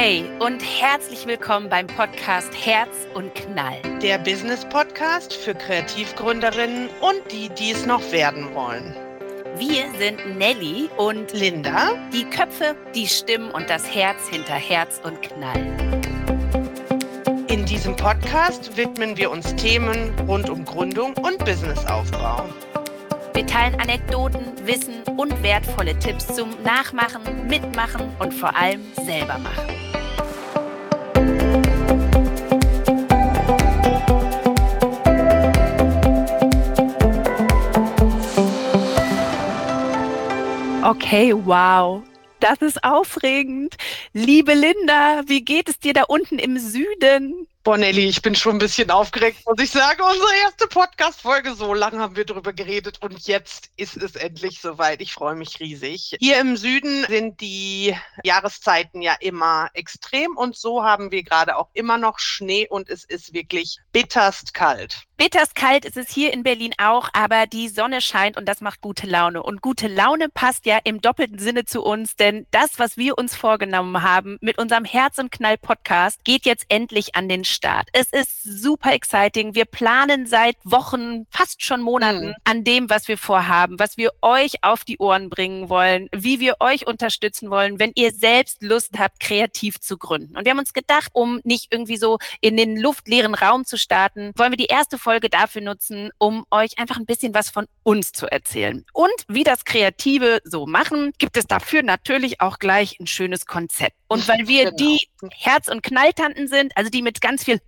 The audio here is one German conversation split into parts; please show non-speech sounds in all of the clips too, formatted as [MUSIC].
Hey und herzlich willkommen beim Podcast Herz und Knall. Der Business Podcast für Kreativgründerinnen und die, die es noch werden wollen. Wir sind Nelly und Linda, die Köpfe, die Stimmen und das Herz hinter Herz und Knall. In diesem Podcast widmen wir uns Themen rund um Gründung und Businessaufbau. Wir teilen Anekdoten, Wissen und wertvolle Tipps zum Nachmachen, Mitmachen und vor allem selber machen. Okay, wow. Das ist aufregend. Liebe Linda, wie geht es dir da unten im Süden? Boah, Nelly, ich bin schon ein bisschen aufgeregt, muss ich sagen. Unsere erste Podcast-Folge, so lange haben wir drüber geredet und jetzt ist es endlich soweit. Ich freue mich riesig. Hier im Süden sind die Jahreszeiten ja immer extrem und so haben wir gerade auch immer noch Schnee und es ist wirklich bitterst kalt. Bitterst kalt ist es hier in Berlin auch, aber die Sonne scheint und das macht gute Laune. Und gute Laune passt ja im doppelten Sinne zu uns, denn das, was wir uns vorgenommen haben mit unserem Herz und Knall Podcast, geht jetzt endlich an den Start. Es ist super exciting. Wir planen seit Wochen, fast schon Monaten mhm. an dem, was wir vorhaben, was wir euch auf die Ohren bringen wollen, wie wir euch unterstützen wollen, wenn ihr selbst Lust habt, kreativ zu gründen. Und wir haben uns gedacht, um nicht irgendwie so in den luftleeren Raum zu starten, wollen wir die erste Folge dafür nutzen, um euch einfach ein bisschen was von uns zu erzählen. Und wie das Kreative so machen, gibt es dafür natürlich auch gleich ein schönes Konzept. Und weil wir [LAUGHS] genau. die Herz- und Knalltanten sind, also die mit ganz viel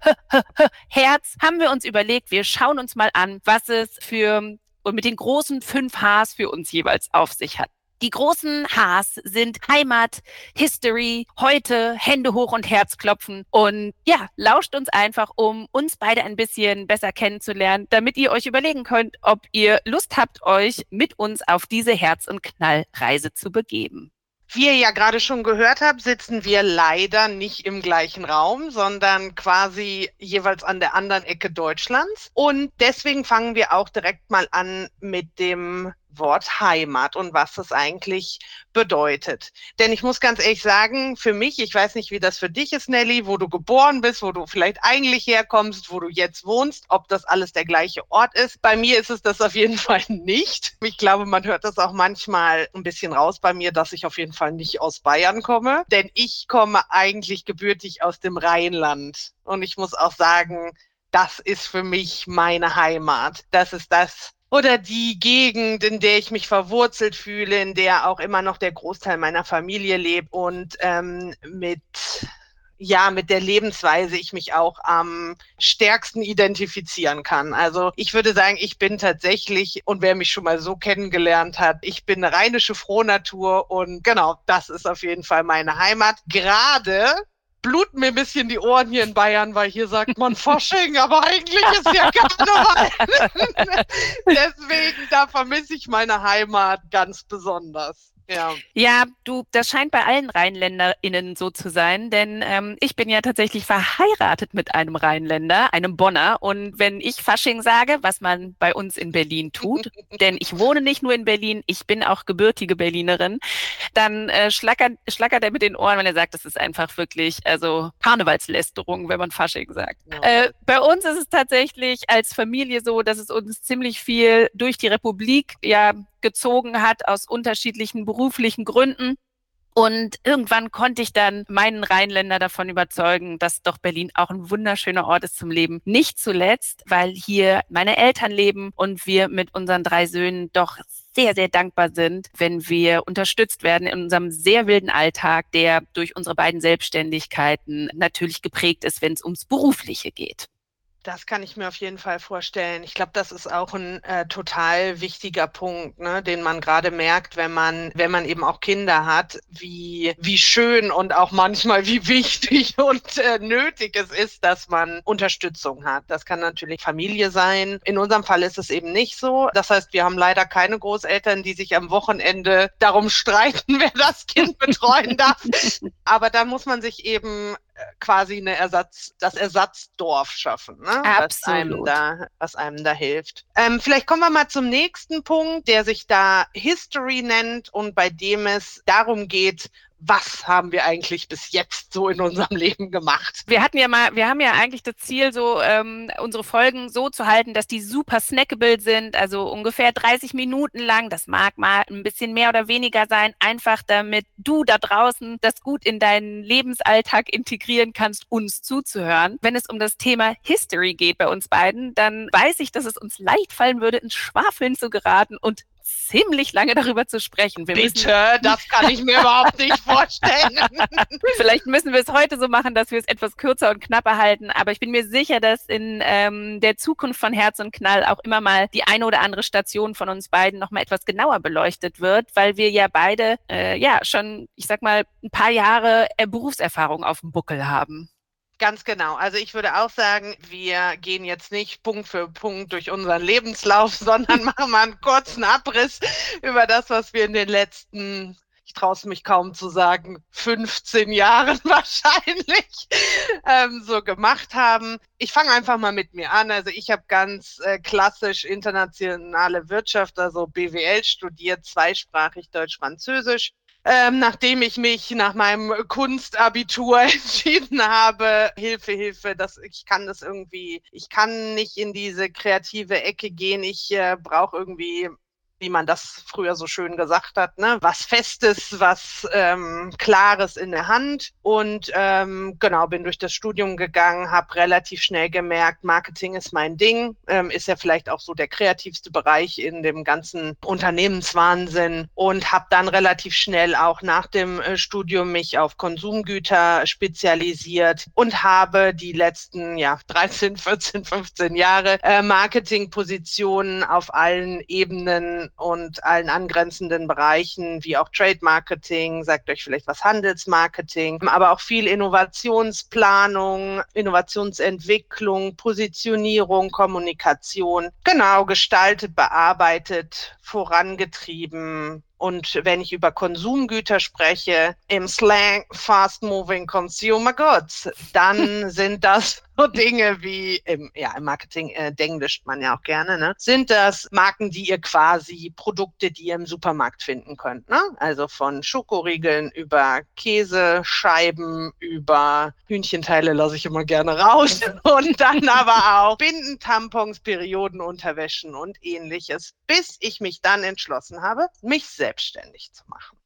Herz, haben wir uns überlegt, wir schauen uns mal an, was es für und mit den großen fünf Hs für uns jeweils auf sich hat. Die großen Hs sind Heimat, History, heute, Hände hoch und Herzklopfen. Und ja, lauscht uns einfach, um uns beide ein bisschen besser kennenzulernen, damit ihr euch überlegen könnt, ob ihr Lust habt, euch mit uns auf diese Herz- und Knallreise zu begeben. Wie ihr ja gerade schon gehört habt, sitzen wir leider nicht im gleichen Raum, sondern quasi jeweils an der anderen Ecke Deutschlands. Und deswegen fangen wir auch direkt mal an mit dem Wort Heimat und was das eigentlich bedeutet. Denn ich muss ganz ehrlich sagen, für mich, ich weiß nicht, wie das für dich ist, Nelly, wo du geboren bist, wo du vielleicht eigentlich herkommst, wo du jetzt wohnst, ob das alles der gleiche Ort ist. Bei mir ist es das auf jeden [LAUGHS] Fall nicht. Ich glaube, man hört das auch manchmal ein bisschen raus bei mir, dass ich auf jeden Fall nicht aus Bayern komme. Denn ich komme eigentlich gebürtig aus dem Rheinland. Und ich muss auch sagen, das ist für mich meine Heimat. Das ist das, oder die Gegend, in der ich mich verwurzelt fühle, in der auch immer noch der Großteil meiner Familie lebt und ähm, mit ja, mit der Lebensweise ich mich auch am stärksten identifizieren kann. Also ich würde sagen, ich bin tatsächlich, und wer mich schon mal so kennengelernt hat, ich bin eine rheinische Frohnatur und genau, das ist auf jeden Fall meine Heimat. Gerade bluten mir ein bisschen die Ohren hier in Bayern, weil hier sagt man Fasching, aber eigentlich ist ja Karneval. [LAUGHS] Deswegen, da vermisse ich meine Heimat ganz besonders. Ja. ja, du, das scheint bei allen RheinländerInnen so zu sein, denn ähm, ich bin ja tatsächlich verheiratet mit einem Rheinländer, einem Bonner. Und wenn ich Fasching sage, was man bei uns in Berlin tut, [LAUGHS] denn ich wohne nicht nur in Berlin, ich bin auch gebürtige Berlinerin, dann äh, schlackert, schlackert er mit den Ohren, wenn er sagt, das ist einfach wirklich also Karnevalslästerung, wenn man Fasching sagt. Ja. Äh, bei uns ist es tatsächlich als Familie so, dass es uns ziemlich viel durch die Republik ja gezogen hat aus unterschiedlichen beruflichen Gründen. Und irgendwann konnte ich dann meinen Rheinländer davon überzeugen, dass doch Berlin auch ein wunderschöner Ort ist zum Leben. Nicht zuletzt, weil hier meine Eltern leben und wir mit unseren drei Söhnen doch sehr, sehr dankbar sind, wenn wir unterstützt werden in unserem sehr wilden Alltag, der durch unsere beiden Selbstständigkeiten natürlich geprägt ist, wenn es ums Berufliche geht. Das kann ich mir auf jeden Fall vorstellen. Ich glaube, das ist auch ein äh, total wichtiger Punkt, ne, den man gerade merkt, wenn man, wenn man eben auch Kinder hat, wie, wie schön und auch manchmal wie wichtig [LAUGHS] und äh, nötig es ist, dass man Unterstützung hat. Das kann natürlich Familie sein. In unserem Fall ist es eben nicht so. Das heißt, wir haben leider keine Großeltern, die sich am Wochenende darum [LAUGHS] streiten, wer das Kind betreuen darf. Aber da muss man sich eben quasi eine Ersatz, das Ersatzdorf schaffen, ne? was, einem da, was einem da hilft. Ähm, vielleicht kommen wir mal zum nächsten Punkt, der sich da History nennt und bei dem es darum geht, was haben wir eigentlich bis jetzt so in unserem [LAUGHS] Leben gemacht? Wir hatten ja mal, wir haben ja eigentlich das Ziel, so ähm, unsere Folgen so zu halten, dass die super snackable sind, also ungefähr 30 Minuten lang. Das mag mal ein bisschen mehr oder weniger sein, einfach damit du da draußen das gut in deinen Lebensalltag integrieren kannst, uns zuzuhören. Wenn es um das Thema History geht bei uns beiden, dann weiß ich, dass es uns leicht fallen würde, ins Schwafeln zu geraten und ziemlich lange darüber zu sprechen. Wir Bitte, müssen, das kann ich mir überhaupt nicht [LAUGHS] vorstellen. Vielleicht müssen wir es heute so machen, dass wir es etwas kürzer und knapper halten. Aber ich bin mir sicher, dass in ähm, der Zukunft von Herz und Knall auch immer mal die eine oder andere Station von uns beiden nochmal etwas genauer beleuchtet wird, weil wir ja beide äh, ja schon, ich sag mal, ein paar Jahre äh, Berufserfahrung auf dem Buckel haben. Ganz genau. Also ich würde auch sagen, wir gehen jetzt nicht Punkt für Punkt durch unseren Lebenslauf, [LAUGHS] sondern machen mal einen kurzen Abriss über das, was wir in den letzten, ich traue es mich kaum zu sagen, 15 Jahren [LAUGHS] wahrscheinlich ähm, so gemacht haben. Ich fange einfach mal mit mir an. Also ich habe ganz äh, klassisch internationale Wirtschaft, also BWL studiert, zweisprachig Deutsch-Französisch ähm, nachdem ich mich nach meinem Kunstabitur [LAUGHS] entschieden habe, Hilfe, Hilfe, das, ich kann das irgendwie, ich kann nicht in diese kreative Ecke gehen. Ich äh, brauche irgendwie wie man das früher so schön gesagt hat, ne? was Festes, was ähm, Klares in der Hand. Und ähm, genau, bin durch das Studium gegangen, habe relativ schnell gemerkt, Marketing ist mein Ding, ähm, ist ja vielleicht auch so der kreativste Bereich in dem ganzen Unternehmenswahnsinn und habe dann relativ schnell auch nach dem äh, Studium mich auf Konsumgüter spezialisiert und habe die letzten ja 13, 14, 15 Jahre äh, Marketingpositionen auf allen Ebenen und allen angrenzenden Bereichen wie auch Trade Marketing, sagt euch vielleicht was Handelsmarketing, aber auch viel Innovationsplanung, Innovationsentwicklung, Positionierung, Kommunikation, genau gestaltet, bearbeitet, vorangetrieben, und wenn ich über Konsumgüter spreche, im Slang Fast Moving Consumer Goods, dann [LAUGHS] sind das so Dinge wie im, ja, im Marketing äh, denglischt man ja auch gerne, ne? Sind das Marken, die ihr quasi Produkte, die ihr im Supermarkt finden könnt, ne? Also von Schokoriegeln über Käsescheiben, über Hühnchenteile lasse ich immer gerne raus [LAUGHS] und dann aber auch Binden, Tampons, Periodenunterwäschen und ähnliches, bis ich mich dann entschlossen habe, mich selbst selbstständig zu machen.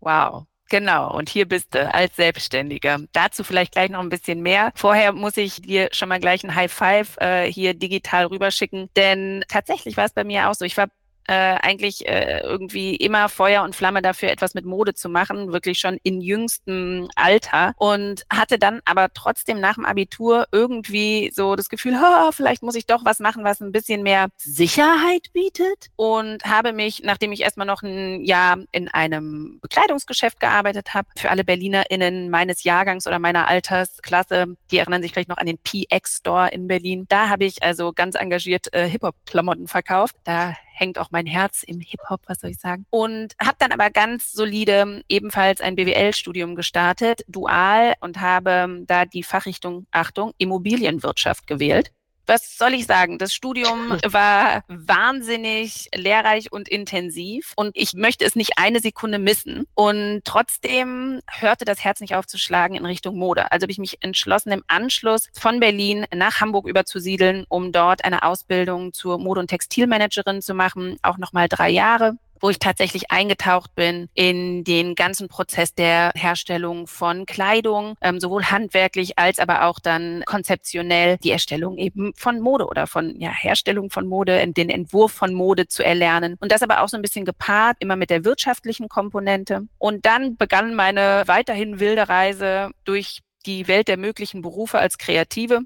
Wow. Genau, und hier bist du als Selbstständiger. Dazu vielleicht gleich noch ein bisschen mehr. Vorher muss ich dir schon mal gleich ein High Five äh, hier digital rüberschicken, denn tatsächlich war es bei mir auch so. Ich war äh, eigentlich äh, irgendwie immer Feuer und Flamme dafür, etwas mit Mode zu machen, wirklich schon in jüngstem Alter und hatte dann aber trotzdem nach dem Abitur irgendwie so das Gefühl, [LAUGHS] oh, vielleicht muss ich doch was machen, was ein bisschen mehr Sicherheit bietet und habe mich, nachdem ich erstmal noch ein Jahr in einem Bekleidungsgeschäft gearbeitet habe, für alle BerlinerInnen meines Jahrgangs oder meiner Altersklasse, die erinnern sich vielleicht noch an den PX Store in Berlin. Da habe ich also ganz engagiert äh, Hip-Hop-Klamotten verkauft. Da hängt auch mein Herz im Hip-Hop, was soll ich sagen. Und habe dann aber ganz solide ebenfalls ein BWL-Studium gestartet, dual, und habe da die Fachrichtung, Achtung, Immobilienwirtschaft gewählt was soll ich sagen? Das Studium [LAUGHS] war wahnsinnig lehrreich und intensiv und ich möchte es nicht eine Sekunde missen. Und trotzdem hörte das Herz nicht auf zu schlagen in Richtung Mode. Also habe ich mich entschlossen, im Anschluss von Berlin nach Hamburg überzusiedeln, um dort eine Ausbildung zur Mode- und Textilmanagerin zu machen, auch nochmal drei Jahre wo ich tatsächlich eingetaucht bin in den ganzen Prozess der Herstellung von Kleidung, ähm, sowohl handwerklich als aber auch dann konzeptionell die Erstellung eben von Mode oder von ja, Herstellung von Mode, den Entwurf von Mode zu erlernen. Und das aber auch so ein bisschen gepaart, immer mit der wirtschaftlichen Komponente. Und dann begann meine weiterhin wilde Reise durch die Welt der möglichen Berufe als Kreative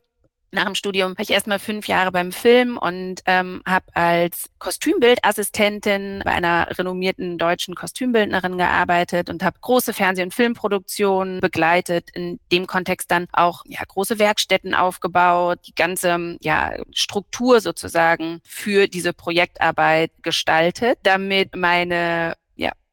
nach dem Studium war ich erstmal fünf Jahre beim Film und ähm, habe als Kostümbildassistentin bei einer renommierten deutschen Kostümbildnerin gearbeitet und habe große Fernseh- und Filmproduktionen begleitet, in dem Kontext dann auch ja, große Werkstätten aufgebaut, die ganze ja, Struktur sozusagen für diese Projektarbeit gestaltet, damit meine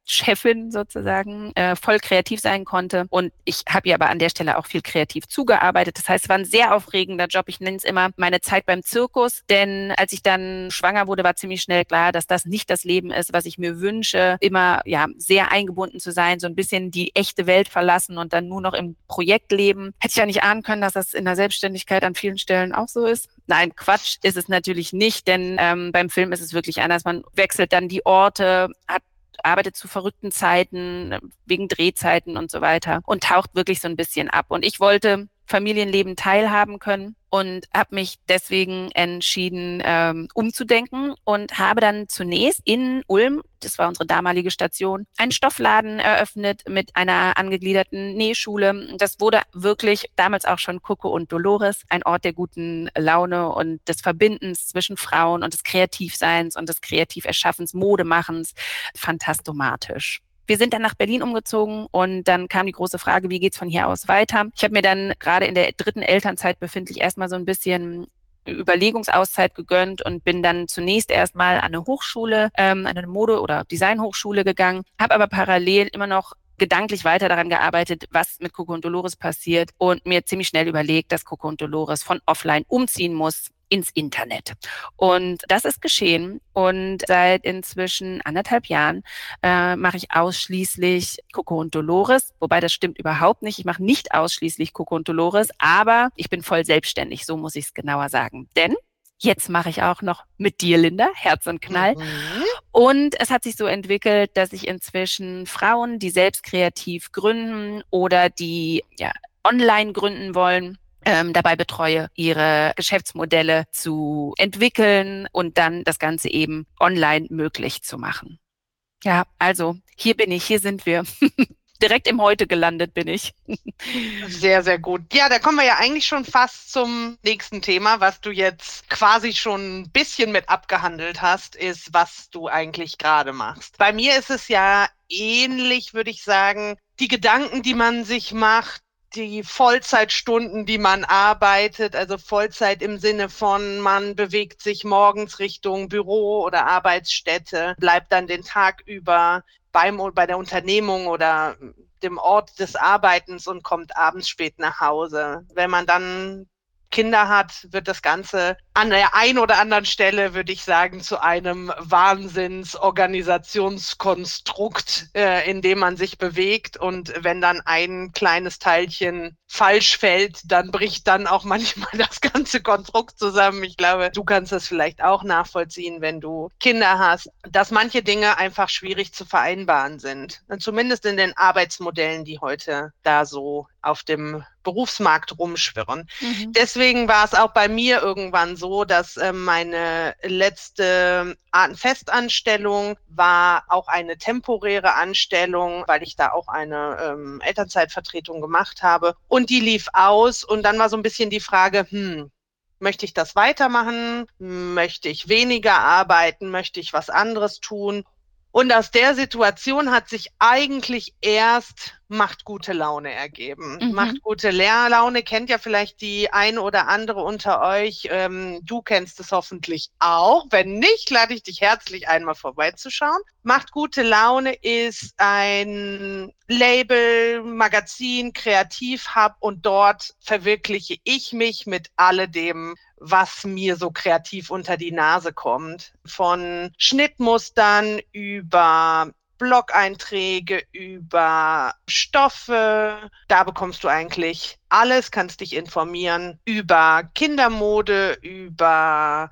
Chefin sozusagen äh, voll kreativ sein konnte. Und ich habe ihr aber an der Stelle auch viel kreativ zugearbeitet. Das heißt, es war ein sehr aufregender Job. Ich nenne es immer meine Zeit beim Zirkus, denn als ich dann schwanger wurde, war ziemlich schnell klar, dass das nicht das Leben ist, was ich mir wünsche. Immer ja sehr eingebunden zu sein, so ein bisschen die echte Welt verlassen und dann nur noch im Projekt leben. Hätte ich ja nicht ahnen können, dass das in der Selbstständigkeit an vielen Stellen auch so ist. Nein, Quatsch ist es natürlich nicht, denn ähm, beim Film ist es wirklich anders. Man wechselt dann die Orte, hat arbeitet zu verrückten Zeiten, wegen Drehzeiten und so weiter und taucht wirklich so ein bisschen ab. Und ich wollte Familienleben teilhaben können und habe mich deswegen entschieden, ähm, umzudenken und habe dann zunächst in Ulm, das war unsere damalige Station, einen Stoffladen eröffnet mit einer angegliederten Nähschule. Das wurde wirklich damals auch schon Coco und Dolores, ein Ort der guten Laune und des Verbindens zwischen Frauen und des Kreativseins und des Kreativerschaffens, Modemachens, fantastomatisch. Wir sind dann nach Berlin umgezogen und dann kam die große Frage, wie geht's von hier aus weiter? Ich habe mir dann gerade in der dritten Elternzeit befindlich erstmal so ein bisschen Überlegungsauszeit gegönnt und bin dann zunächst erstmal an eine Hochschule, ähm, an eine Mode- oder Designhochschule gegangen, habe aber parallel immer noch gedanklich weiter daran gearbeitet, was mit Coco und Dolores passiert und mir ziemlich schnell überlegt, dass Coco und Dolores von offline umziehen muss ins Internet. Und das ist geschehen. Und seit inzwischen anderthalb Jahren äh, mache ich ausschließlich Coco und Dolores. Wobei das stimmt überhaupt nicht. Ich mache nicht ausschließlich Coco und Dolores, aber ich bin voll selbstständig. So muss ich es genauer sagen. Denn Jetzt mache ich auch noch mit dir, Linda, Herz und Knall. Mhm. Und es hat sich so entwickelt, dass ich inzwischen Frauen, die selbst kreativ gründen oder die ja, online gründen wollen, ähm, dabei betreue, ihre Geschäftsmodelle zu entwickeln und dann das Ganze eben online möglich zu machen. Ja, also hier bin ich, hier sind wir. [LAUGHS] Direkt im Heute gelandet bin ich. [LAUGHS] Sehr, sehr gut. Ja, da kommen wir ja eigentlich schon fast zum nächsten Thema, was du jetzt quasi schon ein bisschen mit abgehandelt hast, ist, was du eigentlich gerade machst. Bei mir ist es ja ähnlich, würde ich sagen. Die Gedanken, die man sich macht, die Vollzeitstunden, die man arbeitet, also Vollzeit im Sinne von, man bewegt sich morgens Richtung Büro oder Arbeitsstätte, bleibt dann den Tag über beim bei der Unternehmung oder dem Ort des Arbeitens und kommt abends spät nach Hause. Wenn man dann Kinder hat, wird das Ganze an der einen oder anderen Stelle, würde ich sagen, zu einem Wahnsinnsorganisationskonstrukt, äh, in dem man sich bewegt. Und wenn dann ein kleines Teilchen falsch fällt, dann bricht dann auch [LAUGHS] manchmal das ganze Konstrukt zusammen. Ich glaube, du kannst das vielleicht auch nachvollziehen, wenn du Kinder hast, dass manche Dinge einfach schwierig zu vereinbaren sind. Zumindest in den Arbeitsmodellen, die heute da so auf dem Berufsmarkt rumschwirren. Mhm. Deswegen war es auch bei mir irgendwann so, dass äh, meine letzte Festanstellung war auch eine temporäre Anstellung, weil ich da auch eine ähm, Elternzeitvertretung gemacht habe. Und die lief aus und dann war so ein bisschen die Frage, hm, möchte ich das weitermachen? Möchte ich weniger arbeiten? Möchte ich was anderes tun? Und aus der Situation hat sich eigentlich erst macht gute Laune ergeben. Mhm. Macht gute Lehrlaune kennt ja vielleicht die ein oder andere unter euch. Ähm, du kennst es hoffentlich auch. Wenn nicht, lade ich dich herzlich einmal vorbeizuschauen. Macht gute Laune ist ein Label, Magazin, Kreativhub und dort verwirkliche ich mich mit alledem, was mir so kreativ unter die Nase kommt. Von Schnittmustern über Blog-Einträge, über Stoffe. Da bekommst du eigentlich alles, kannst dich informieren über Kindermode, über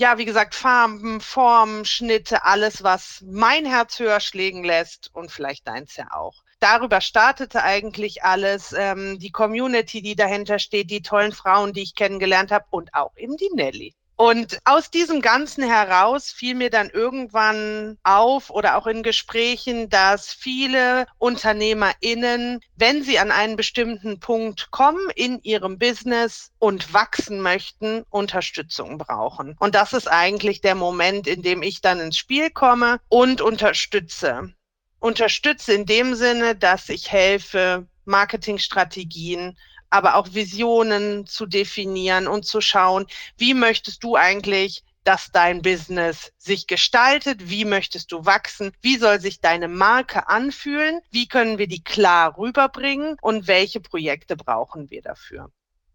ja, wie gesagt, Farben, Formen, Schnitte, alles, was mein Herz höher schlägen lässt und vielleicht deins ja auch darüber startete eigentlich alles. Ähm, die Community, die dahinter steht, die tollen Frauen, die ich kennengelernt habe und auch eben die Nelly. Und aus diesem Ganzen heraus fiel mir dann irgendwann auf oder auch in Gesprächen, dass viele UnternehmerInnen, wenn sie an einen bestimmten Punkt kommen in ihrem Business und wachsen möchten, Unterstützung brauchen. Und das ist eigentlich der Moment, in dem ich dann ins Spiel komme und unterstütze unterstütze in dem Sinne, dass ich helfe, Marketingstrategien, aber auch Visionen zu definieren und zu schauen, wie möchtest du eigentlich dass dein Business sich gestaltet? Wie möchtest du wachsen? Wie soll sich deine Marke anfühlen? Wie können wir die klar rüberbringen? Und welche Projekte brauchen wir dafür?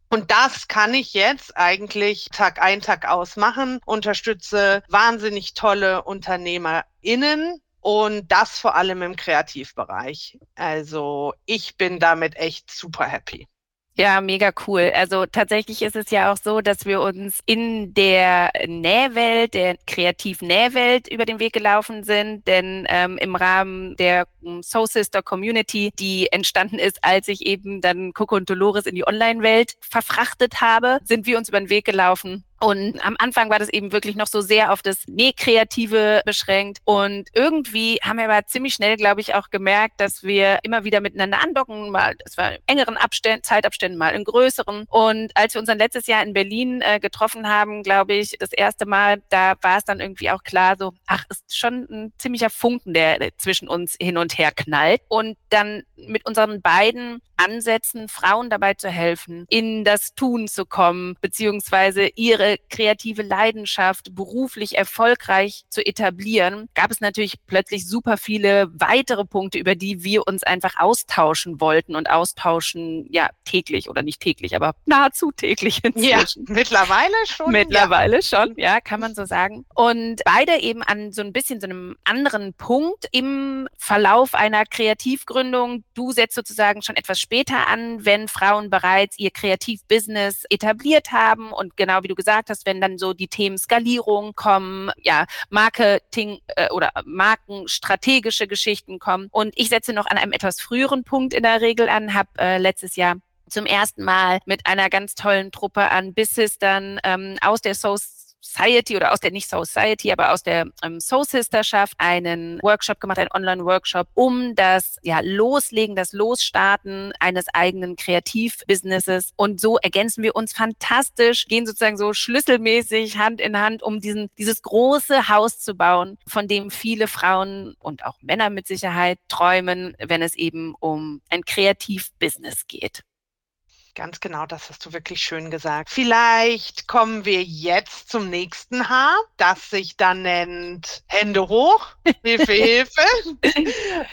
Und das kann ich jetzt eigentlich Tag ein, Tag aus machen, unterstütze wahnsinnig tolle UnternehmerInnen und das vor allem im Kreativbereich. Also ich bin damit echt super happy. Ja, mega cool. Also tatsächlich ist es ja auch so, dass wir uns in der Nähwelt, der kreativen Nähwelt über den Weg gelaufen sind, denn ähm, im Rahmen der ähm, Soul Sister Community, die entstanden ist, als ich eben dann Coco und Dolores in die Online-Welt verfrachtet habe, sind wir uns über den Weg gelaufen und am Anfang war das eben wirklich noch so sehr auf das Nähkreative beschränkt. Und irgendwie haben wir aber ziemlich schnell, glaube ich, auch gemerkt, dass wir immer wieder miteinander andocken, mal, das war in engeren Abständen, Zeitabständen, mal in größeren. Und als wir uns dann letztes Jahr in Berlin äh, getroffen haben, glaube ich, das erste Mal, da war es dann irgendwie auch klar, so, ach, ist schon ein ziemlicher Funken, der zwischen uns hin und her knallt. Und dann mit unseren beiden Ansätzen, Frauen dabei zu helfen, in das Tun zu kommen, beziehungsweise ihre kreative Leidenschaft beruflich erfolgreich zu etablieren, gab es natürlich plötzlich super viele weitere Punkte, über die wir uns einfach austauschen wollten und austauschen, ja, täglich oder nicht täglich, aber nahezu täglich inzwischen. Ja, mittlerweile schon. Mittlerweile ja. schon, ja, kann man so sagen. Und beide eben an so ein bisschen so einem anderen Punkt im Verlauf einer Kreativgründung. Du setzt sozusagen schon etwas später an, wenn Frauen bereits ihr Kreativbusiness etabliert haben und genau wie du gesagt hast, wenn dann so die Themen Skalierung kommen, ja, Marketing äh, oder markenstrategische Geschichten kommen. Und ich setze noch an einem etwas früheren Punkt in der Regel an, habe äh, letztes Jahr zum ersten Mal mit einer ganz tollen Truppe an Business-Sistern ähm, aus der Source Society oder aus der nicht Society, aber aus der ähm, Soul Sisterschaft einen Workshop gemacht, einen Online-Workshop, um das ja Loslegen, das Losstarten eines eigenen Kreativbusinesses. Und so ergänzen wir uns fantastisch, gehen sozusagen so schlüsselmäßig Hand in Hand, um diesen, dieses große Haus zu bauen, von dem viele Frauen und auch Männer mit Sicherheit träumen, wenn es eben um ein Kreativbusiness geht. Ganz genau, das hast du wirklich schön gesagt. Vielleicht kommen wir jetzt zum nächsten Haar, das sich dann nennt Hände hoch, Hilfe, Hilfe. [LAUGHS]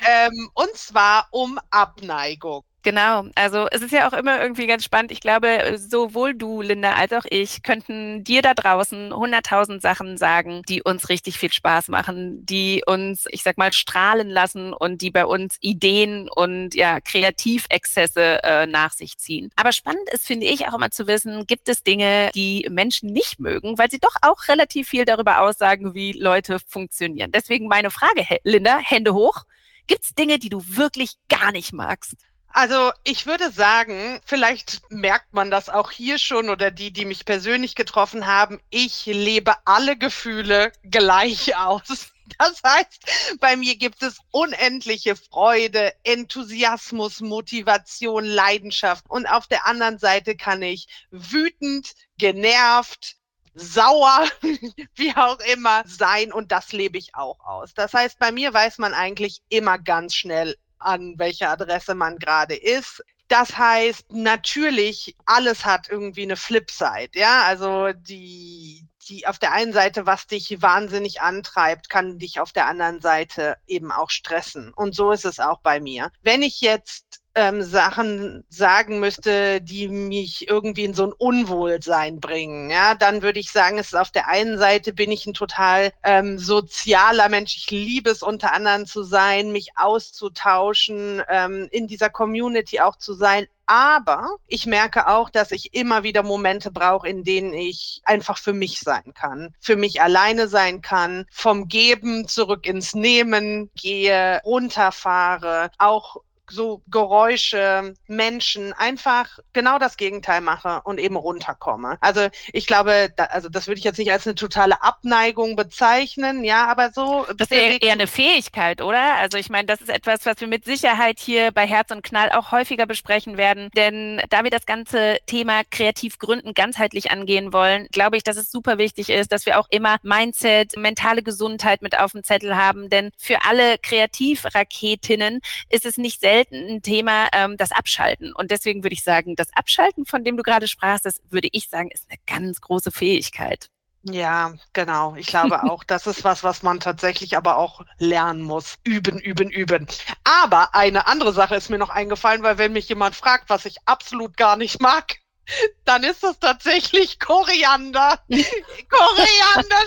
ähm, und zwar um Abneigung. Genau, also es ist ja auch immer irgendwie ganz spannend. Ich glaube, sowohl du, Linda, als auch ich könnten dir da draußen hunderttausend Sachen sagen, die uns richtig viel Spaß machen, die uns, ich sag mal, strahlen lassen und die bei uns Ideen und ja, Kreativexzesse äh, nach sich ziehen. Aber spannend ist, finde ich, auch immer zu wissen, gibt es Dinge, die Menschen nicht mögen, weil sie doch auch relativ viel darüber aussagen, wie Leute funktionieren. Deswegen meine Frage, Linda, Hände hoch. Gibt es Dinge, die du wirklich gar nicht magst? Also ich würde sagen, vielleicht merkt man das auch hier schon oder die, die mich persönlich getroffen haben, ich lebe alle Gefühle gleich [LAUGHS] aus. Das heißt, bei mir gibt es unendliche Freude, Enthusiasmus, Motivation, Leidenschaft. Und auf der anderen Seite kann ich wütend, genervt, sauer, [LAUGHS] wie auch immer sein. Und das lebe ich auch aus. Das heißt, bei mir weiß man eigentlich immer ganz schnell, an welcher Adresse man gerade ist. Das heißt, natürlich, alles hat irgendwie eine Flipside, ja. Also die, die auf der einen Seite, was dich wahnsinnig antreibt, kann dich auf der anderen Seite eben auch stressen. Und so ist es auch bei mir. Wenn ich jetzt ähm, Sachen sagen müsste, die mich irgendwie in so ein Unwohlsein bringen, ja, dann würde ich sagen, es ist auf der einen Seite bin ich ein total ähm, sozialer Mensch. Ich liebe es unter anderem zu sein, mich auszutauschen, ähm, in dieser Community auch zu sein. Aber ich merke auch, dass ich immer wieder Momente brauche, in denen ich einfach für mich sein kann, für mich alleine sein kann, vom Geben zurück ins Nehmen gehe, runterfahre, auch so Geräusche, Menschen, einfach genau das Gegenteil mache und eben runterkomme. Also ich glaube, da, also das würde ich jetzt nicht als eine totale Abneigung bezeichnen, ja, aber so. Das ist eher, eher eine Fähigkeit, oder? Also ich meine, das ist etwas, was wir mit Sicherheit hier bei Herz und Knall auch häufiger besprechen werden, denn da wir das ganze Thema kreativ gründen ganzheitlich angehen wollen, glaube ich, dass es super wichtig ist, dass wir auch immer Mindset, mentale Gesundheit mit auf dem Zettel haben, denn für alle Kreativraketinnen ist es nicht selten selten ein Thema, ähm, das Abschalten. Und deswegen würde ich sagen, das Abschalten, von dem du gerade sprachst, das würde ich sagen, ist eine ganz große Fähigkeit. Ja, genau. Ich glaube [LAUGHS] auch, das ist was, was man tatsächlich aber auch lernen muss. Üben, üben, üben. Aber eine andere Sache ist mir noch eingefallen, weil wenn mich jemand fragt, was ich absolut gar nicht mag, [LAUGHS] dann ist das tatsächlich Koriander. [LAUGHS] Koriander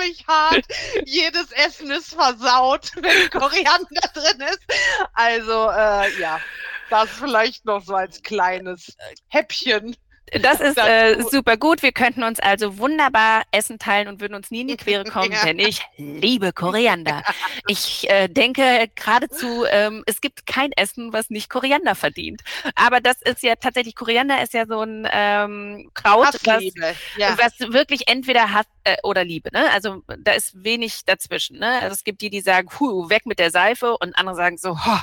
mich hart. Jedes Essen ist versaut, [LAUGHS] wenn Koriander drin ist. Also äh, ja, das vielleicht noch so als kleines Häppchen. Das ist äh, super gut. Wir könnten uns also wunderbar Essen teilen und würden uns nie in die Quere [LAUGHS] kommen, ja. denn ich liebe Koriander. Ich äh, denke geradezu, ähm, es gibt kein Essen, was nicht Koriander verdient. Aber das ist ja tatsächlich, Koriander ist ja so ein ähm, Kraut, was, ja. was, wirklich entweder Hass äh, oder Liebe. Ne? Also da ist wenig dazwischen. Ne? Also es gibt die, die sagen, hu, weg mit der Seife und andere sagen so, ho,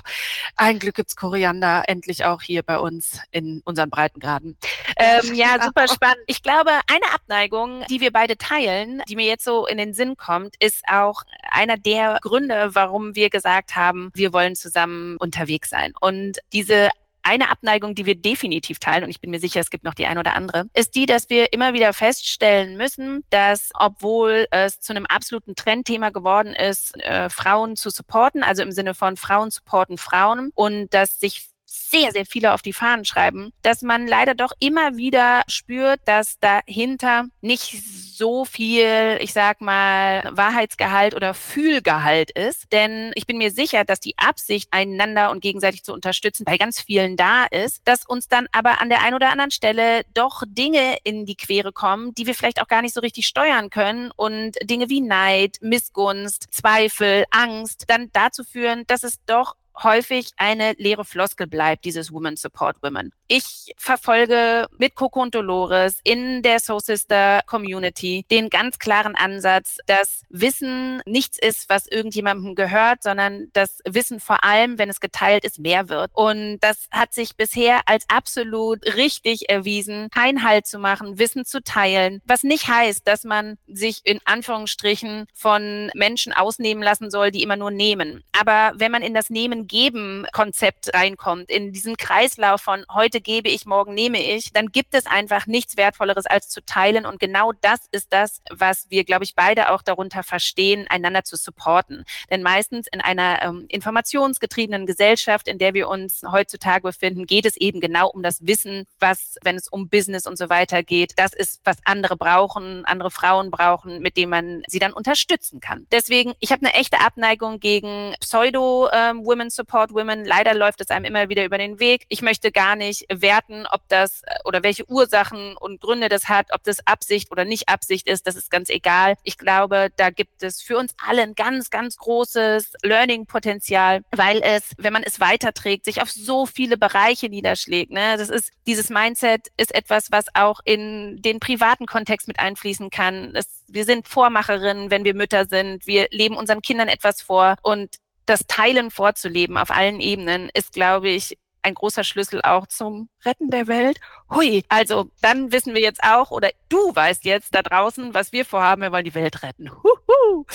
ein Glück gibt's Koriander endlich auch hier bei uns in unseren Breitengraden. Äh, ähm, ja, [LAUGHS] super spannend. Ich glaube, eine Abneigung, die wir beide teilen, die mir jetzt so in den Sinn kommt, ist auch einer der Gründe, warum wir gesagt haben, wir wollen zusammen unterwegs sein. Und diese eine Abneigung, die wir definitiv teilen, und ich bin mir sicher, es gibt noch die ein oder andere, ist die, dass wir immer wieder feststellen müssen, dass obwohl es zu einem absoluten Trendthema geworden ist, äh, Frauen zu supporten, also im Sinne von Frauen supporten Frauen und dass sich sehr, sehr viele auf die Fahnen schreiben, dass man leider doch immer wieder spürt, dass dahinter nicht so viel, ich sag mal, Wahrheitsgehalt oder Fühlgehalt ist. Denn ich bin mir sicher, dass die Absicht, einander und gegenseitig zu unterstützen, bei ganz vielen da ist, dass uns dann aber an der einen oder anderen Stelle doch Dinge in die Quere kommen, die wir vielleicht auch gar nicht so richtig steuern können und Dinge wie Neid, Missgunst, Zweifel, Angst dann dazu führen, dass es doch häufig eine leere Floskel bleibt, dieses Women Support Women. Ich verfolge mit Coco und Dolores in der Soul Sister Community den ganz klaren Ansatz, dass Wissen nichts ist, was irgendjemandem gehört, sondern dass Wissen vor allem, wenn es geteilt ist, mehr wird. Und das hat sich bisher als absolut richtig erwiesen, kein Halt zu machen, Wissen zu teilen, was nicht heißt, dass man sich in Anführungsstrichen von Menschen ausnehmen lassen soll, die immer nur nehmen. Aber wenn man in das Nehmen-Geben-Konzept reinkommt, in diesen Kreislauf von heute gebe ich, morgen nehme ich, dann gibt es einfach nichts Wertvolleres als zu teilen. Und genau das ist das, was wir, glaube ich, beide auch darunter verstehen, einander zu supporten. Denn meistens in einer ähm, informationsgetriebenen Gesellschaft, in der wir uns heutzutage befinden, geht es eben genau um das Wissen, was, wenn es um Business und so weiter geht, das ist, was andere brauchen, andere Frauen brauchen, mit dem man sie dann unterstützen kann. Deswegen, ich habe eine echte Abneigung gegen Pseudo-Women ähm, Support Women. Leider läuft es einem immer wieder über den Weg. Ich möchte gar nicht werten, ob das äh, oder welche Ursachen und Gründe das hat, ob das Absicht oder nicht Absicht ist, das ist ganz egal. Ich glaube, da gibt es für uns alle ein ganz, ganz großes Learning-Potenzial, weil es, wenn man es weiterträgt, sich auf so viele Bereiche niederschlägt. Ne? Das ist, dieses Mindset ist etwas, was auch in den privaten Kontext mit einfließen kann. Das, wir sind Vormacherinnen, wenn wir Mütter sind. Wir leben unseren Kindern etwas vor und das Teilen vorzuleben auf allen Ebenen ist, glaube ich, ein großer Schlüssel auch zum Retten der Welt. Hui, also dann wissen wir jetzt auch, oder du weißt jetzt da draußen, was wir vorhaben, wir wollen die Welt retten. Huhu.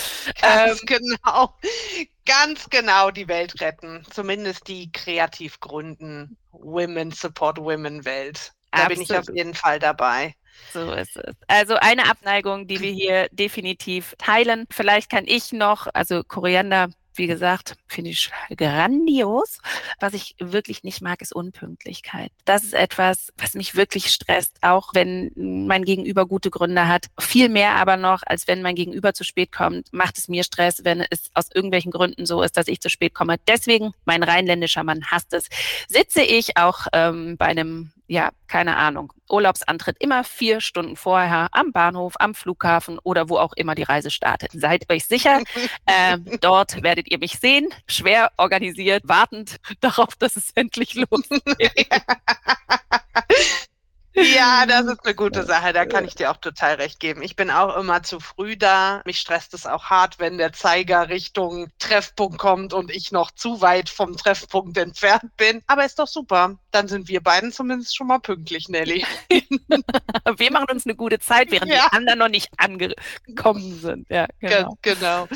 Ganz ähm, genau, ganz genau die Welt retten. Zumindest die kreativ gründen Women Support Women Welt. Da absolut. bin ich auf jeden Fall dabei. So ist es. Also eine Abneigung, die wir hier definitiv teilen. Vielleicht kann ich noch, also Koriander wie gesagt, finde ich grandios. Was ich wirklich nicht mag, ist Unpünktlichkeit. Das ist etwas, was mich wirklich stresst, auch wenn mein Gegenüber gute Gründe hat. Viel mehr aber noch, als wenn mein Gegenüber zu spät kommt, macht es mir Stress, wenn es aus irgendwelchen Gründen so ist, dass ich zu spät komme. Deswegen, mein rheinländischer Mann hasst es, sitze ich auch ähm, bei einem ja, keine Ahnung, Urlaubsantritt immer vier Stunden vorher am Bahnhof, am Flughafen oder wo auch immer die Reise startet. Seid euch sicher, [LAUGHS] äh, dort werdet ihr mich sehen, schwer organisiert, wartend [LAUGHS] darauf, dass es endlich [LAUGHS] losgeht. Ja, [LAUGHS] das ist eine gute Sache. Da kann ich dir auch total recht geben. Ich bin auch immer zu früh da. Mich stresst es auch hart, wenn der Zeiger Richtung Treffpunkt kommt und ich noch zu weit vom Treffpunkt entfernt bin. Aber ist doch super. Dann sind wir beiden zumindest schon mal pünktlich, Nelly. [LAUGHS] wir machen uns eine gute Zeit, während ja. die anderen noch nicht angekommen sind. Ja, genau. genau.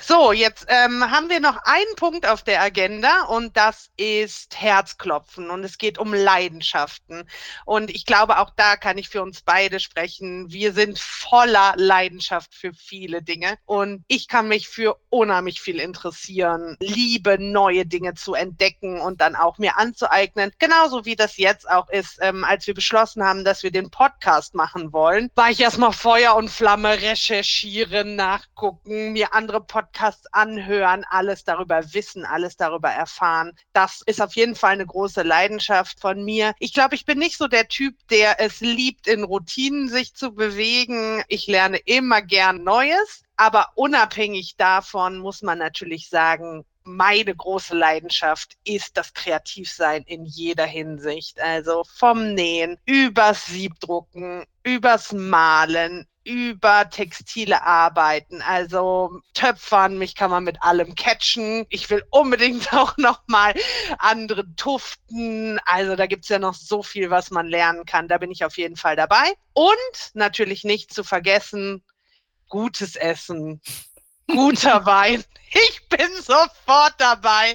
So, jetzt ähm, haben wir noch einen Punkt auf der Agenda und das ist Herzklopfen und es geht um Leidenschaften. Und ich glaube, glaube, auch da kann ich für uns beide sprechen. Wir sind voller Leidenschaft für viele Dinge und ich kann mich für unheimlich viel interessieren, liebe neue Dinge zu entdecken und dann auch mir anzueignen. Genauso wie das jetzt auch ist, ähm, als wir beschlossen haben, dass wir den Podcast machen wollen, war ich erstmal Feuer und Flamme recherchieren, nachgucken, mir andere Podcasts anhören, alles darüber wissen, alles darüber erfahren. Das ist auf jeden Fall eine große Leidenschaft von mir. Ich glaube, ich bin nicht so der Typ, der es liebt, in Routinen sich zu bewegen. Ich lerne immer gern Neues. Aber unabhängig davon muss man natürlich sagen, meine große Leidenschaft ist das Kreativsein in jeder Hinsicht. Also vom Nähen, übers Siebdrucken, übers Malen, über textile Arbeiten, also Töpfern, mich kann man mit allem catchen. Ich will unbedingt [LAUGHS] auch noch mal andere tuften. Also da gibt's ja noch so viel, was man lernen kann. Da bin ich auf jeden Fall dabei. Und natürlich nicht zu vergessen, gutes Essen, guter [LAUGHS] Wein. Ich bin [LAUGHS] sofort dabei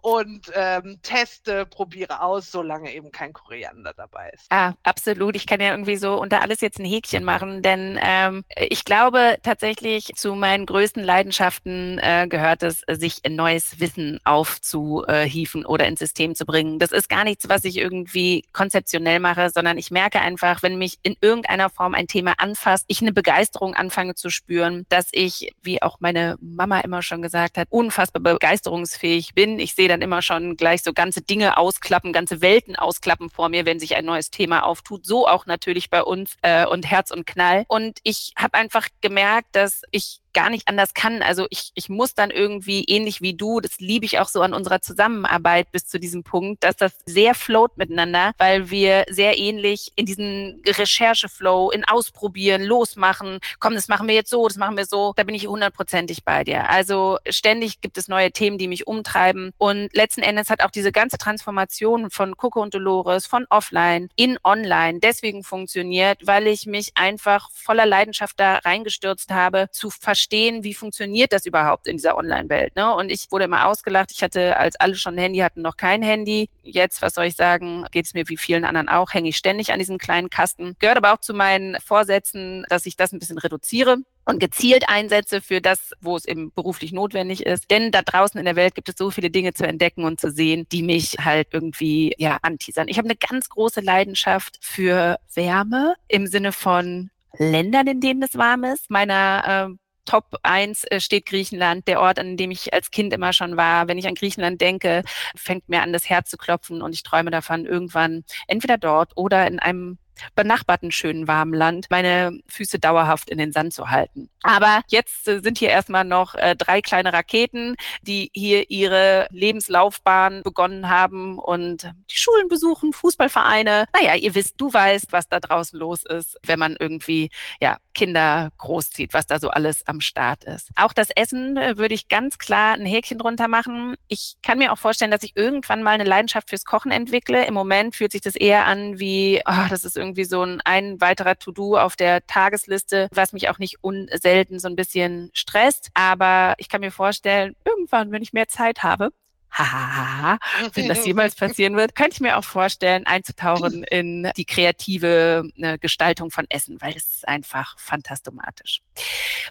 und ähm, teste, probiere aus, solange eben kein Koriander dabei ist. Ah, absolut. Ich kann ja irgendwie so unter alles jetzt ein Häkchen machen, denn ähm, ich glaube tatsächlich zu meinen größten Leidenschaften äh, gehört es, sich neues Wissen aufzuhieven oder ins System zu bringen. Das ist gar nichts, was ich irgendwie konzeptionell mache, sondern ich merke einfach, wenn mich in irgendeiner Form ein Thema anfasst, ich eine Begeisterung anfange zu spüren, dass ich, wie auch meine Mama immer schon gesagt hat, unfassbar begeisterungsfähig bin. Ich sehe dann immer schon gleich so ganze Dinge ausklappen, ganze Welten ausklappen vor mir, wenn sich ein neues Thema auftut. So auch natürlich bei uns äh, und Herz und Knall. Und ich habe einfach gemerkt, dass ich gar nicht anders kann. Also ich, ich muss dann irgendwie ähnlich wie du, das liebe ich auch so an unserer Zusammenarbeit bis zu diesem Punkt, dass das sehr float miteinander, weil wir sehr ähnlich in diesen Rechercheflow, in Ausprobieren, losmachen, komm, das machen wir jetzt so, das machen wir so, da bin ich hundertprozentig bei dir. Also ständig gibt es neue Themen, die mich umtreiben und letzten Endes hat auch diese ganze Transformation von Coco und Dolores, von offline in online deswegen funktioniert, weil ich mich einfach voller Leidenschaft da reingestürzt habe, zu verstehen, verstehen, wie funktioniert das überhaupt in dieser Online-Welt. Ne? Und ich wurde immer ausgelacht. Ich hatte, als alle schon ein Handy hatten, noch kein Handy. Jetzt, was soll ich sagen, geht es mir wie vielen anderen auch, hänge ich ständig an diesen kleinen Kasten. Gehört aber auch zu meinen Vorsätzen, dass ich das ein bisschen reduziere und gezielt einsetze für das, wo es eben beruflich notwendig ist. Denn da draußen in der Welt gibt es so viele Dinge zu entdecken und zu sehen, die mich halt irgendwie ja anteasern. Ich habe eine ganz große Leidenschaft für Wärme im Sinne von Ländern, in denen es warm ist. Meiner äh, Top 1 äh, steht Griechenland, der Ort, an dem ich als Kind immer schon war. Wenn ich an Griechenland denke, fängt mir an, das Herz zu klopfen und ich träume davon, irgendwann entweder dort oder in einem benachbarten schönen warmen Land meine Füße dauerhaft in den Sand zu halten. Aber jetzt äh, sind hier erstmal noch äh, drei kleine Raketen, die hier ihre Lebenslaufbahn begonnen haben und die Schulen besuchen, Fußballvereine. Naja, ihr wisst, du weißt, was da draußen los ist, wenn man irgendwie ja, Kinder großzieht, was da so alles am Start ist. Auch das Essen äh, würde ich ganz klar ein Häkchen drunter machen. Ich kann mir auch vorstellen, dass ich irgendwann mal eine Leidenschaft fürs Kochen entwickle. Im Moment fühlt sich das eher an wie, oh, das ist irgendwie so ein, ein weiterer To-Do auf der Tagesliste, was mich auch nicht unselten so ein bisschen stresst. Aber ich kann mir vorstellen, irgendwann, wenn ich mehr Zeit habe, hahaha, wenn das [LAUGHS] jemals passieren wird, könnte ich mir auch vorstellen, einzutauchen [CLEARS THROAT] in die kreative äh, Gestaltung von Essen, weil es ist einfach fantastomatisch.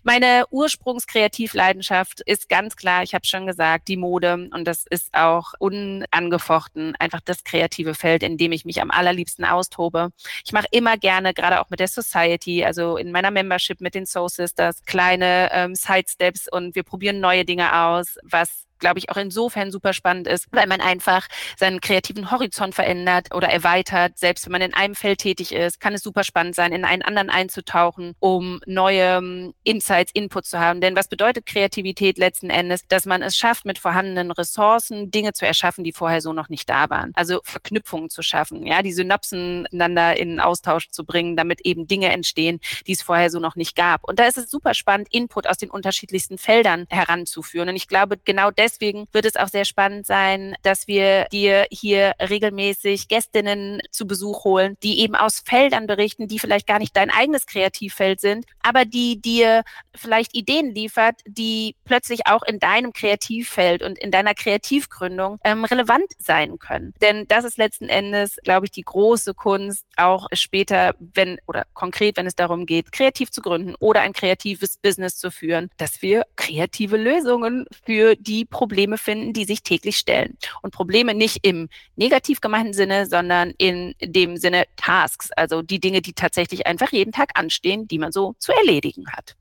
Meine Ursprungskreativleidenschaft ist ganz klar, ich habe schon gesagt, die Mode und das ist auch unangefochten einfach das kreative Feld, in dem ich mich am allerliebsten austobe. Ich mache immer gerne, gerade auch mit der Society, also in meiner Membership mit den Soul Sisters, kleine ähm, Sidesteps und wir probieren neue Dinge aus, was glaube ich, auch insofern super spannend ist, weil man einfach seinen kreativen Horizont verändert oder erweitert. Selbst wenn man in einem Feld tätig ist, kann es super spannend sein, in einen anderen einzutauchen, um neue ähm, Insights, Inputs zu haben. Denn was bedeutet Kreativität letzten Endes? Dass man es schafft, mit vorhandenen Ressourcen Dinge zu erschaffen, die vorher so noch nicht da waren. Also Verknüpfungen zu schaffen, ja, die Synapsen miteinander in Austausch zu bringen, damit eben Dinge entstehen, die es vorher so noch nicht gab. Und da ist es super spannend, Input aus den unterschiedlichsten Feldern heranzuführen. Und ich glaube, genau deswegen deswegen wird es auch sehr spannend sein, dass wir dir hier regelmäßig Gästinnen zu Besuch holen, die eben aus Feldern berichten, die vielleicht gar nicht dein eigenes Kreativfeld sind, aber die dir vielleicht Ideen liefert, die plötzlich auch in deinem Kreativfeld und in deiner Kreativgründung ähm, relevant sein können. Denn das ist letzten Endes, glaube ich, die große Kunst, auch später, wenn oder konkret, wenn es darum geht, kreativ zu gründen oder ein kreatives Business zu führen, dass wir kreative Lösungen für die Probleme finden, die sich täglich stellen. Und Probleme nicht im negativ gemeinten Sinne, sondern in dem Sinne Tasks, also die Dinge, die tatsächlich einfach jeden Tag anstehen, die man so zu erledigen hat.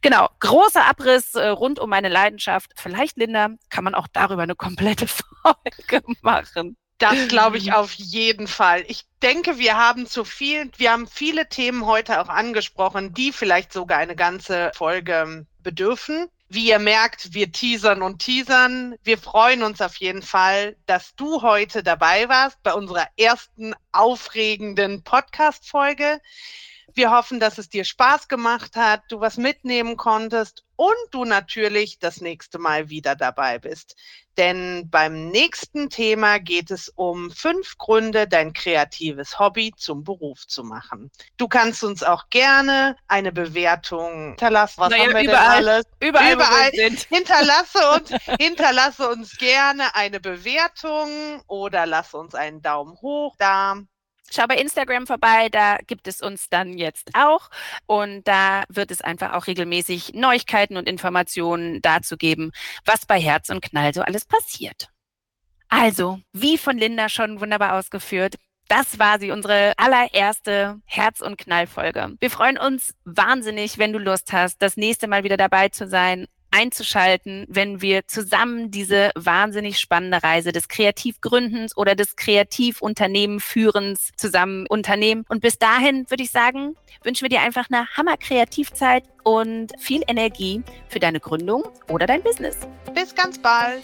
Genau, großer Abriss äh, rund um meine Leidenschaft. Vielleicht, Linda, kann man auch darüber eine komplette [LAUGHS] Folge machen. Das glaube ich auf jeden Fall. Ich denke, wir haben zu viel, wir haben viele Themen heute auch angesprochen, die vielleicht sogar eine ganze Folge bedürfen. Wie ihr merkt, wir teasern und teasern. Wir freuen uns auf jeden Fall, dass du heute dabei warst bei unserer ersten aufregenden Podcast-Folge. Wir hoffen, dass es dir Spaß gemacht hat, du was mitnehmen konntest und du natürlich das nächste Mal wieder dabei bist. Denn beim nächsten Thema geht es um fünf Gründe, dein kreatives Hobby zum Beruf zu machen. Du kannst uns auch gerne eine Bewertung hinterlassen. Was naja, haben wir überall, denn alles? Überall, überall hinterlasse [LAUGHS] uns, hinterlasse uns gerne eine Bewertung oder lass uns einen Daumen hoch da. Schau bei Instagram vorbei, da gibt es uns dann jetzt auch. Und da wird es einfach auch regelmäßig Neuigkeiten und Informationen dazu geben, was bei Herz und Knall so alles passiert. Also, wie von Linda schon wunderbar ausgeführt, das war sie, unsere allererste Herz- und Knall-Folge. Wir freuen uns wahnsinnig, wenn du Lust hast, das nächste Mal wieder dabei zu sein einzuschalten, wenn wir zusammen diese wahnsinnig spannende Reise des Kreativgründens oder des Kreativunternehmenführens zusammen unternehmen. Und bis dahin würde ich sagen, wünschen wir dir einfach eine Hammer-Kreativzeit und viel Energie für deine Gründung oder dein Business. Bis ganz bald.